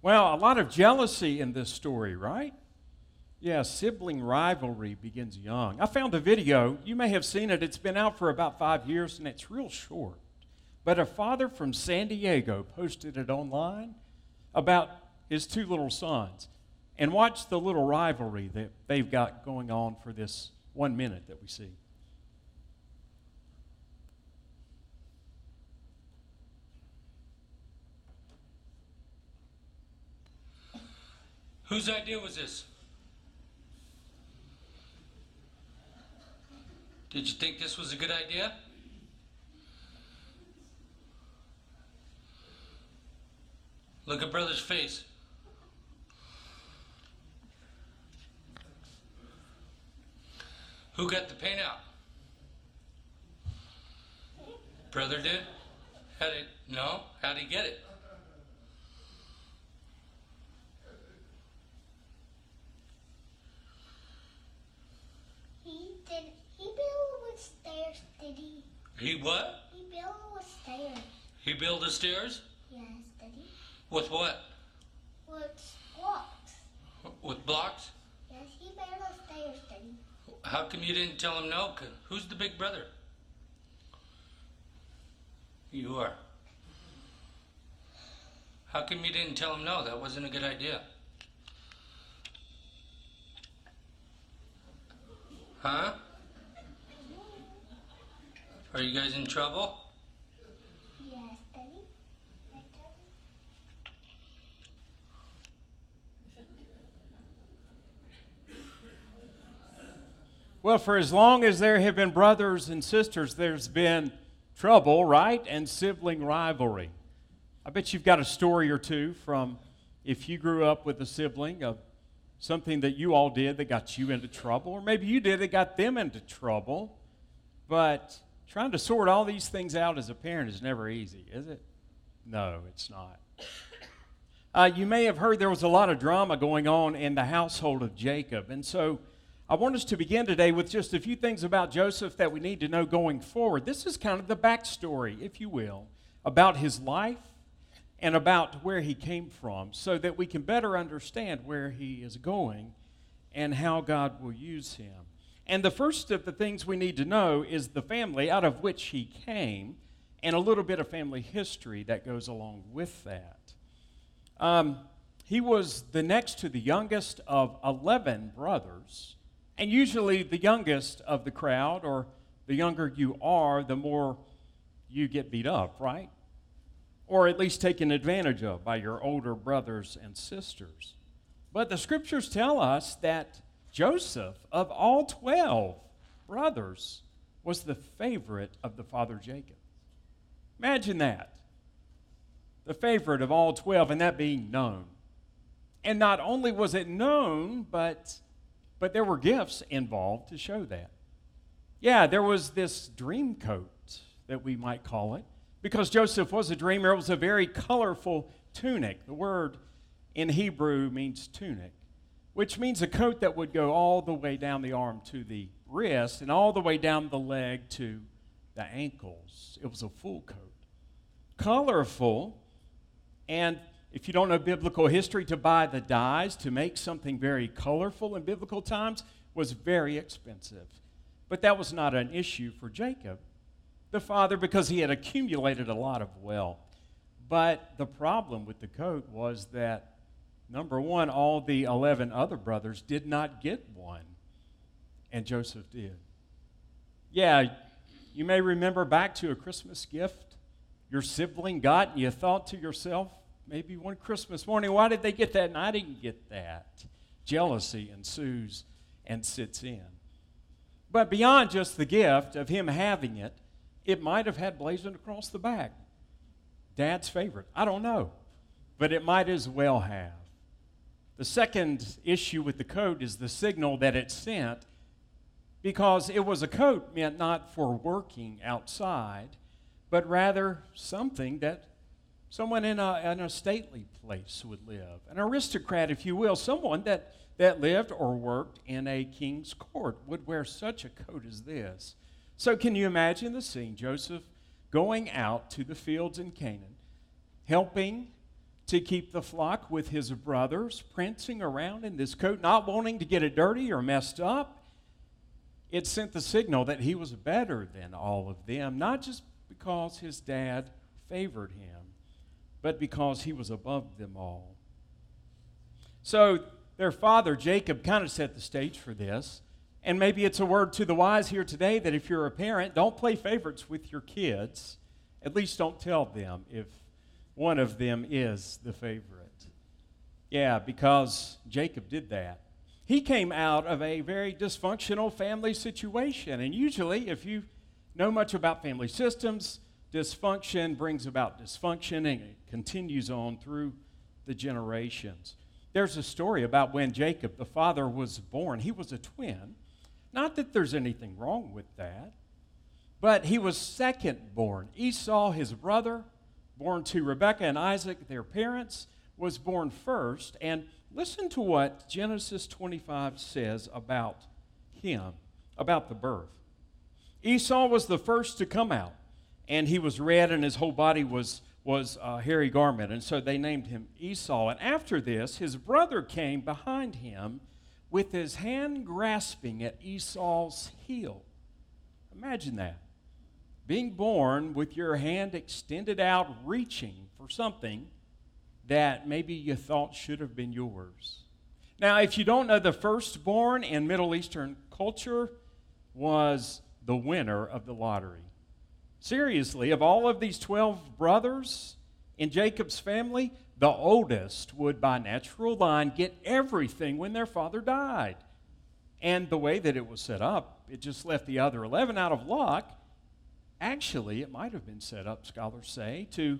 Well, a lot of jealousy in this story, right? Yeah, sibling rivalry begins young. I found a video. You may have seen it. It's been out for about five years and it's real short. But a father from San Diego posted it online about his two little sons. And watch the little rivalry that they've got going on for this one minute that we see. Whose idea was this? Did you think this was a good idea? Look at brother's face. Who got the paint out? Brother did? How did no? How'd he get it? He did. He built with stairs, did he? He what? He built with stairs. He built the stairs? Yes, did he? With what? With blocks. With blocks? Yes, he built the stairs, did he? How come you didn't tell him no? Who's the big brother? You are. How come you didn't tell him no? That wasn't a good idea. Huh? Are you guys in trouble? Yes, did he? Well, for as long as there have been brothers and sisters, there's been trouble, right? And sibling rivalry. I bet you've got a story or two from if you grew up with a sibling of something that you all did that got you into trouble, or maybe you did that got them into trouble. But trying to sort all these things out as a parent is never easy, is it? No, it's not. Uh, you may have heard there was a lot of drama going on in the household of Jacob. And so I want us to begin today with just a few things about Joseph that we need to know going forward. This is kind of the backstory, if you will, about his life and about where he came from so that we can better understand where he is going and how God will use him. And the first of the things we need to know is the family out of which he came and a little bit of family history that goes along with that. Um, he was the next to the youngest of 11 brothers. And usually, the youngest of the crowd, or the younger you are, the more you get beat up, right? Or at least taken advantage of by your older brothers and sisters. But the scriptures tell us that Joseph, of all 12 brothers, was the favorite of the father Jacob. Imagine that. The favorite of all 12, and that being known. And not only was it known, but, but there were gifts involved to show that. Yeah, there was this dream coat that we might call it, because Joseph was a dreamer. It was a very colorful tunic. The word in Hebrew means tunic, which means a coat that would go all the way down the arm to the wrist and all the way down the leg to the ankles. It was a full coat. Colorful, and if you don't know biblical history, to buy the dyes to make something very colorful in biblical times was very expensive. But that was not an issue for Jacob, the father, because he had accumulated a lot of wealth. But the problem with the coat was that, number one, all the 11 other brothers did not get one, and Joseph did. Yeah, you may remember back to a Christmas gift your sibling got, and you thought to yourself, maybe one Christmas morning, why did they get that and I didn't get that? Jealousy ensues and sits in. But beyond just the gift of him having it, it might have had blazoned across the back. Dad's favorite. I don't know. But it might as well have. The second issue with the coat is the signal that it sent because it was a coat meant not for working outside, but rather something that someone in a, in a stately place would live. An aristocrat, if you will, someone that, that lived or worked in a king's court would wear such a coat as this. So, can you imagine the scene? Joseph going out to the fields in Canaan, helping to keep the flock with his brothers, prancing around in this coat, not wanting to get it dirty or messed up. It sent the signal that he was better than all of them, not just because his dad favored him, but because he was above them all. So their father, Jacob, kind of set the stage for this. And maybe it's a word to the wise here today that if you're a parent, don't play favorites with your kids. At least don't tell them if one of them is the favorite. Yeah, because Jacob did that. He came out of a very dysfunctional family situation. And usually, if you know much about family systems, dysfunction brings about dysfunction and it continues on through the generations. There's a story about when Jacob, the father, was born. He was a twin. Not that there's anything wrong with that, but he was second born. Esau, his brother, born to Rebekah and Isaac, their parents, was born first. And listen to what Genesis 25 says about him, about the birth. Esau was the first to come out, and he was red, and his whole body was, was a hairy garment. And so they named him Esau. And after this, his brother came behind him with his hand grasping at Esau's heel. Imagine that being born with your hand extended out, reaching for something that maybe you thought should have been yours. Now, if you don't know, the firstborn in Middle Eastern culture was the winner of the lottery. Seriously, of all of these 12 brothers in Jacob's family, the oldest would, by natural line, get everything when their father died. And the way that it was set up, it just left the other 11 out of luck Actually, it might have been set up, scholars say, to,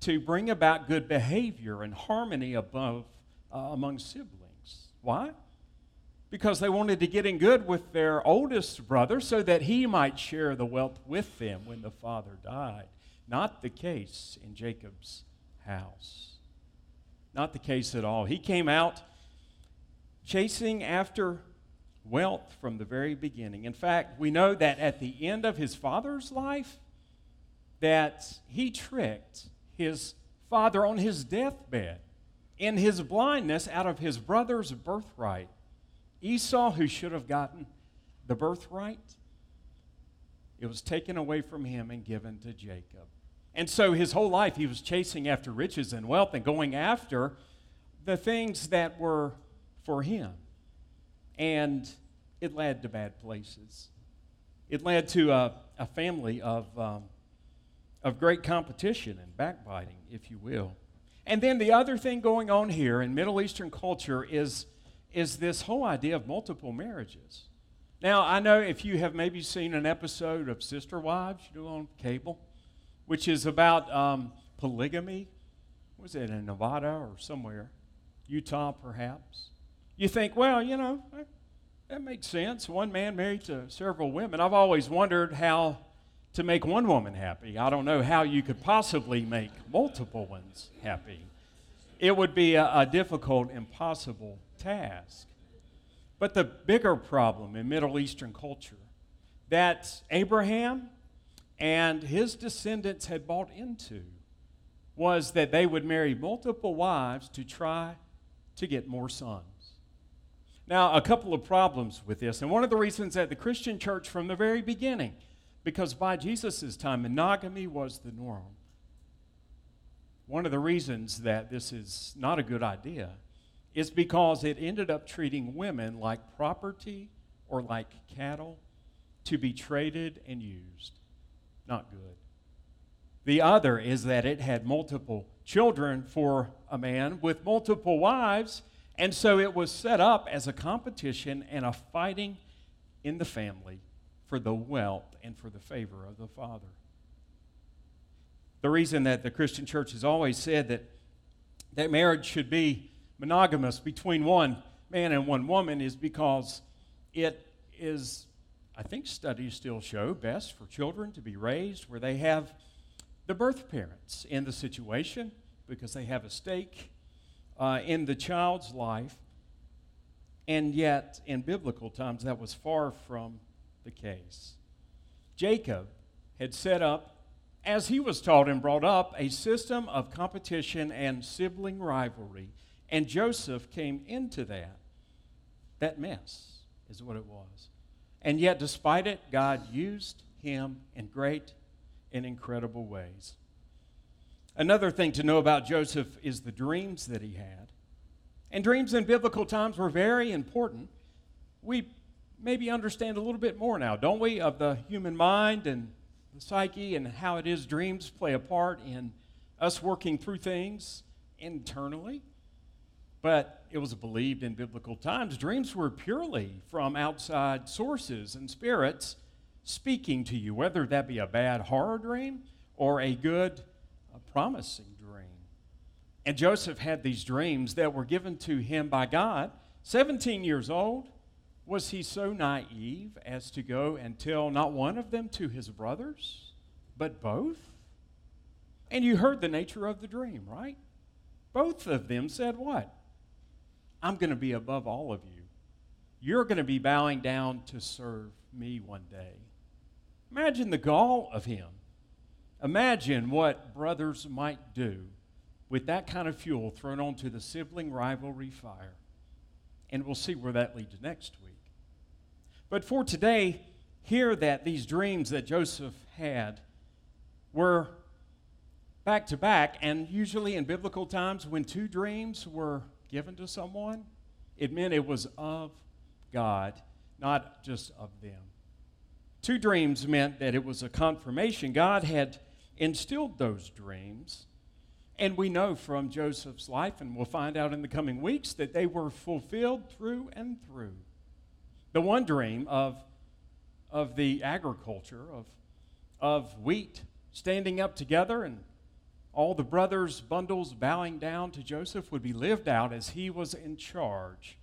to bring about good behavior and harmony above, uh, among siblings. Why? Because they wanted to get in good with their oldest brother so that he might share the wealth with them when the father died. Not the case in Jacob's house. Not the case at all. He came out chasing after wealth from the very beginning. In fact, we know that at the end of his father's life, that he tricked his father on his deathbed in his blindness out of his brother's birthright. Esau, who should have gotten the birthright, it was taken away from him and given to Jacob. And so his whole life he was chasing after riches and wealth and going after the things that were for him and it led to bad places. It led to a, a family of, um, of great competition and backbiting, if you will. And then the other thing going on here in Middle Eastern culture is, is this whole idea of multiple marriages. Now, I know if you have maybe seen an episode of Sister Wives, you know, on cable, which is about um, polygamy. Was it in Nevada or somewhere? Utah, perhaps? You think, well, you know, that makes sense. One man married to several women. I've always wondered how to make one woman happy. I don't know how you could possibly make multiple ones happy. It would be a, a difficult, impossible task. But the bigger problem in Middle Eastern culture that Abraham and his descendants had bought into was that they would marry multiple wives to try to get more sons. Now, a couple of problems with this. And one of the reasons that the Christian church from the very beginning, because by Jesus' time, monogamy was the norm. One of the reasons that this is not a good idea is because it ended up treating women like property or like cattle to be traded and used. Not good. The other is that it had multiple children for a man with multiple wives and so it was set up as a competition and a fighting in the family for the wealth and for the favor of the father. The reason that the Christian church has always said that, that marriage should be monogamous between one man and one woman is because it is, I think studies still show, best for children to be raised where they have the birth parents in the situation because they have a stake uh, in the child's life, and yet in biblical times that was far from the case. Jacob had set up as he was taught and brought up, a system of competition and sibling rivalry. And Joseph came into that. That mess is what it was. And yet, despite it, God used him in great and incredible ways. Another thing to know about Joseph is the dreams that he had. And dreams in biblical times were very important. We maybe understand a little bit more now, don't we, of the human mind and the psyche and how it is dreams play a part in us working through things internally. But it was believed in biblical times dreams were purely from outside sources and spirits speaking to you, whether that be a bad horror dream or a good, a promising dream. And Joseph had these dreams that were given to him by God. 17 years old, was he so naive as to go and tell not one of them to his brothers, but both? And you heard the nature of the dream, right? Both of them said, What? I'm going to be above all of you. You're going to be bowing down to serve me one day. Imagine the gall of him. Imagine what brothers might do with that kind of fuel thrown onto the sibling rivalry fire. And we'll see where that leads next week. But for today, hear that these dreams that Joseph had were back to back, and usually in biblical times, when two dreams were given to someone, it meant it was of God, not just of them. Two dreams meant that it was a confirmation. God had instilled those dreams. And we know from Joseph's life, and we'll find out in the coming weeks, that they were fulfilled through and through. The one dream of, of the agriculture, of, of wheat standing up together and all the brothers' bundles bowing down to Joseph would be lived out as he was in charge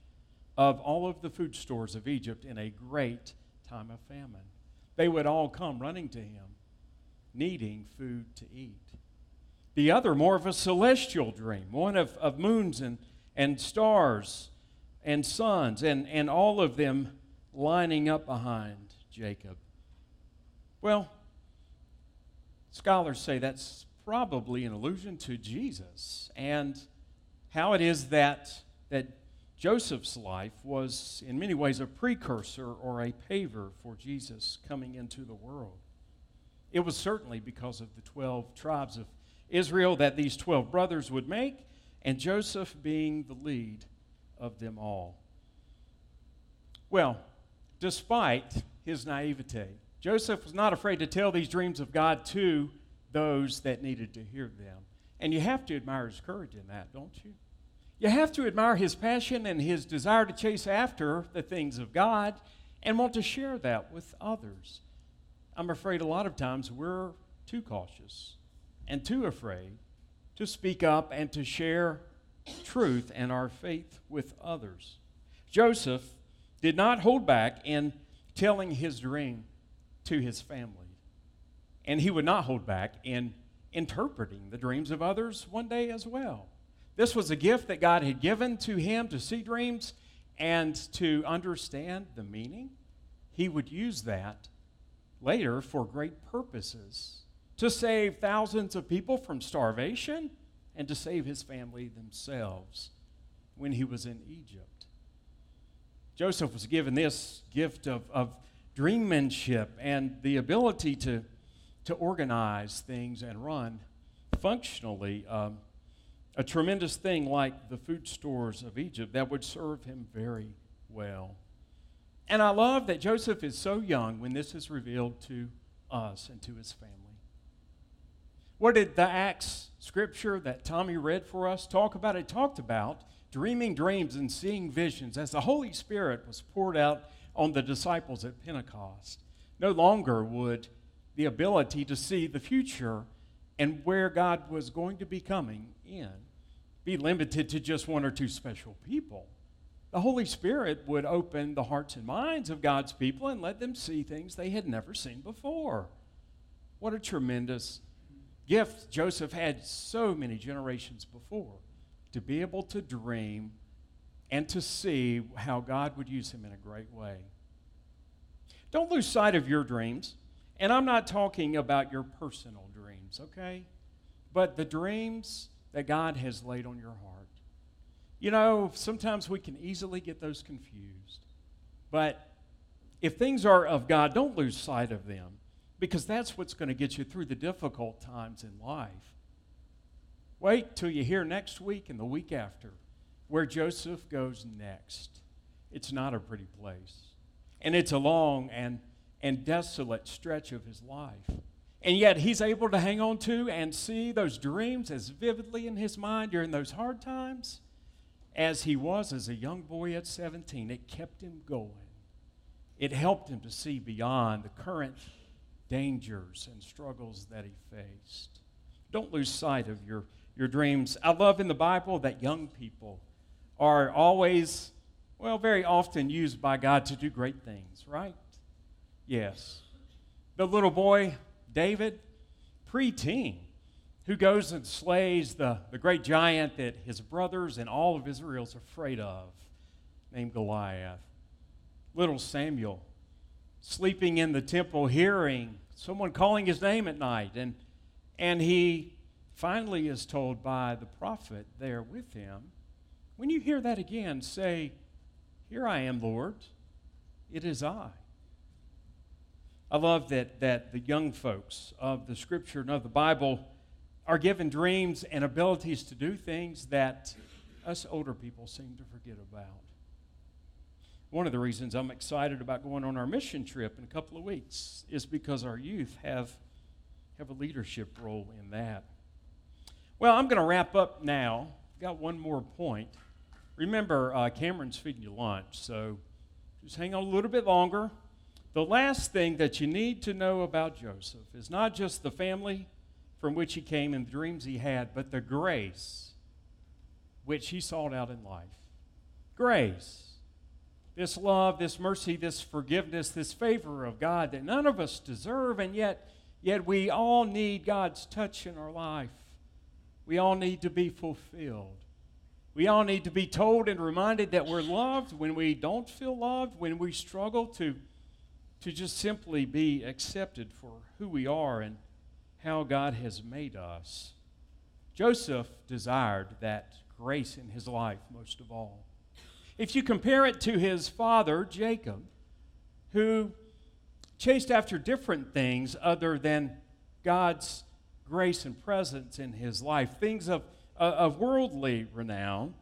of all of the food stores of Egypt in a great time of famine they would all come running to him, needing food to eat. The other, more of a celestial dream, one of, of moons and, and stars and suns, and, and all of them lining up behind Jacob. Well, scholars say that's probably an allusion to Jesus and how it is that, that Joseph's life was, in many ways, a precursor or a paver for Jesus coming into the world. It was certainly because of the 12 tribes of Israel that these 12 brothers would make, and Joseph being the lead of them all. Well, despite his naivete, Joseph was not afraid to tell these dreams of God to those that needed to hear them. And you have to admire his courage in that, don't you? You have to admire his passion and his desire to chase after the things of God and want to share that with others. I'm afraid a lot of times we're too cautious and too afraid to speak up and to share truth and our faith with others. Joseph did not hold back in telling his dream to his family, and he would not hold back in interpreting the dreams of others one day as well. This was a gift that God had given to him to see dreams and to understand the meaning. He would use that later for great purposes to save thousands of people from starvation and to save his family themselves when he was in Egypt. Joseph was given this gift of, of dreammanship and the ability to, to organize things and run functionally um, a tremendous thing like the food stores of Egypt that would serve him very well. And I love that Joseph is so young when this is revealed to us and to his family. What did the Acts scripture that Tommy read for us talk about? It talked about dreaming dreams and seeing visions as the Holy Spirit was poured out on the disciples at Pentecost. No longer would the ability to see the future and where God was going to be coming in be limited to just one or two special people. The Holy Spirit would open the hearts and minds of God's people and let them see things they had never seen before. What a tremendous gift Joseph had so many generations before to be able to dream and to see how God would use him in a great way. Don't lose sight of your dreams And I'm not talking about your personal dreams, okay? But the dreams that God has laid on your heart. You know, sometimes we can easily get those confused. But if things are of God, don't lose sight of them because that's what's going to get you through the difficult times in life. Wait till you hear next week and the week after where Joseph goes next. It's not a pretty place. And it's a long and, and desolate stretch of his life. And yet he's able to hang on to and see those dreams as vividly in his mind during those hard times as he was as a young boy at 17. It kept him going. It helped him to see beyond the current dangers and struggles that he faced. Don't lose sight of your, your dreams. I love in the Bible that young people are always, well, very often used by God to do great things, right? Yes. The little boy, David, preteen, who goes and slays the, the great giant that his brothers and all of Israel's afraid of, named Goliath. Little Samuel, sleeping in the temple, hearing someone calling his name at night. And, and he finally is told by the prophet there with him, When you hear that again, say, Here I am, Lord. It is I. I love that, that the young folks of the scripture and of the Bible are given dreams and abilities to do things that us older people seem to forget about. One of the reasons I'm excited about going on our mission trip in a couple of weeks is because our youth have, have a leadership role in that. Well, I'm going to wrap up now. Got one more point. Remember, uh, Cameron's feeding you lunch, so just hang on a little bit longer. The last thing that you need to know about Joseph is not just the family from which he came and the dreams he had, but the grace which he sought out in life. Grace this love, this mercy, this forgiveness, this favor of God that none of us deserve, and yet, yet we all need God's touch in our life. We all need to be fulfilled. We all need to be told and reminded that we're loved when we don't feel loved, when we struggle to, to just simply be accepted for who we are and how God has made us. Joseph desired that grace in his life most of all. If you compare it to his father, Jacob, who chased after different things other than God's grace and presence in his life, things of, uh, of worldly renown,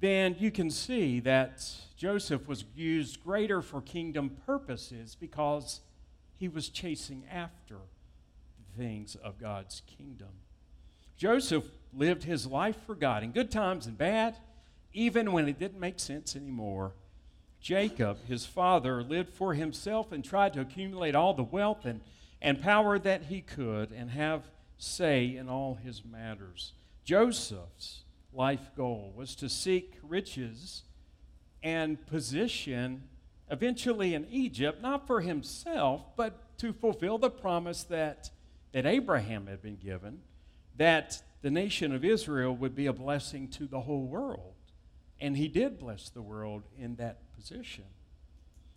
then you can see that Joseph was used greater for kingdom purposes because he was chasing after things of God's kingdom. Joseph lived his life for God in good times and bad even when it didn't make sense anymore. Jacob, his father, lived for himself and tried to accumulate all the wealth and, and power that he could and have say in all his matters. Joseph's life goal was to seek riches and position eventually in Egypt, not for himself, but to fulfill the promise that, that Abraham had been given, that the nation of Israel would be a blessing to the whole world. And he did bless the world in that position.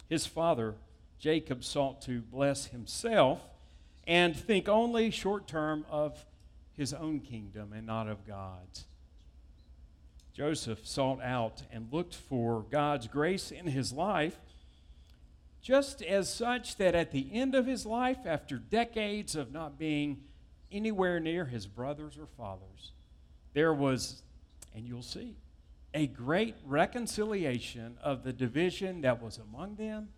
His father, Jacob, sought to bless himself and think only short term of his own kingdom and not of God's. Joseph sought out and looked for God's grace in his life, just as such that at the end of his life, after decades of not being anywhere near his brothers or fathers, there was, and you'll see, a great reconciliation of the division that was among them,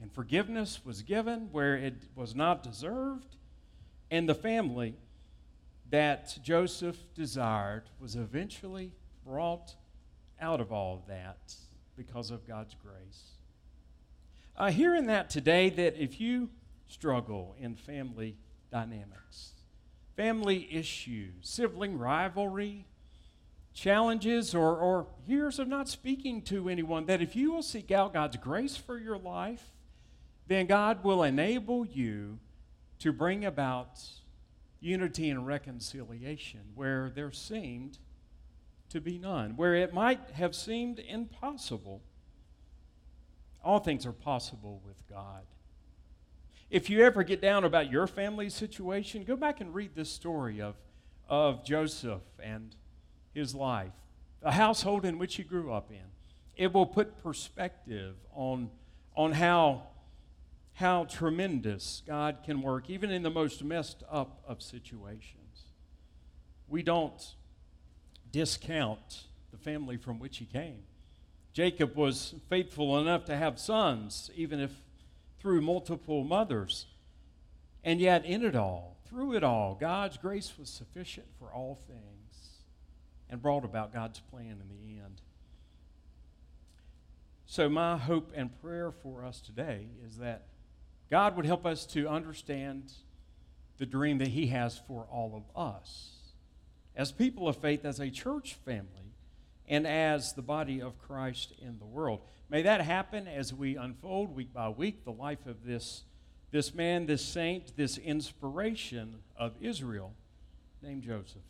and forgiveness was given where it was not deserved, and the family that Joseph desired was eventually brought out of all of that because of God's grace. Uh, hearing that today, that if you struggle in family dynamics, family issues, sibling rivalry, challenges or, or years of not speaking to anyone, that if you will seek out God's grace for your life, then God will enable you to bring about unity and reconciliation where there seemed to be none, where it might have seemed impossible. All things are possible with God. If you ever get down about your family situation, go back and read this story of, of Joseph and his life, the household in which he grew up in. It will put perspective on, on how, how tremendous God can work, even in the most messed up of situations. We don't discount the family from which he came. Jacob was faithful enough to have sons, even if through multiple mothers. And yet, in it all, through it all, God's grace was sufficient for all things and brought about God's plan in the end. So, my hope and prayer for us today is that God would help us to understand the dream that He has for all of us as people of faith, as a church family, and as the body of Christ in the world. May that happen as we unfold week by week the life of this, this man, this saint, this inspiration of Israel named Joseph.